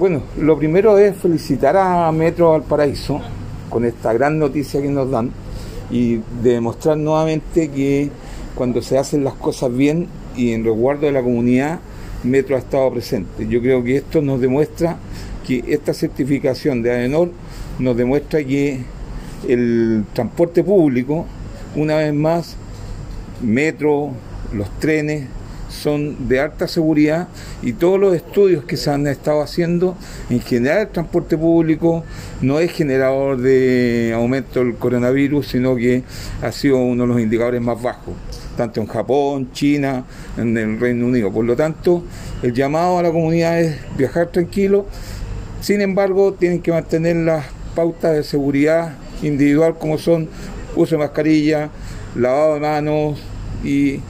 Bueno, lo primero es felicitar a Metro Valparaíso con esta gran noticia que nos dan y demostrar nuevamente que cuando se hacen las cosas bien y en resguardo de la comunidad, Metro ha estado presente. Yo creo que esto nos demuestra que esta certificación de AENOR nos demuestra que el transporte público, una vez más, Metro, los trenes, son de alta seguridad y todos los estudios que se han estado haciendo, en general el transporte público no es generador de aumento del coronavirus, sino que ha sido uno de los indicadores más bajos, tanto en Japón, China, en el Reino Unido. Por lo tanto, el llamado a la comunidad es viajar tranquilo, sin embargo, tienen que mantener las pautas de seguridad individual como son uso de mascarilla, lavado de manos y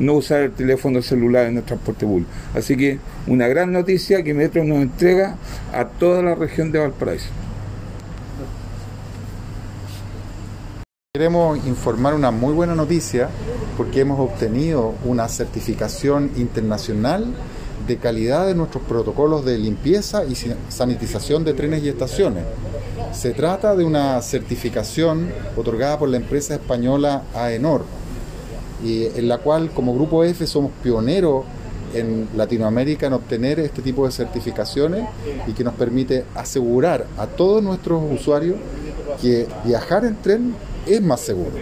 no usar el teléfono celular en el transporte público. Así que una gran noticia que Metro nos entrega a toda la región de Valparaíso. Queremos informar una muy buena noticia porque hemos obtenido una certificación internacional de calidad de nuestros protocolos de limpieza y sanitización de trenes y estaciones. Se trata de una certificación otorgada por la empresa española AENOR y en la cual como Grupo F somos pioneros en Latinoamérica en obtener este tipo de certificaciones y que nos permite asegurar a todos nuestros usuarios que viajar en tren es más seguro.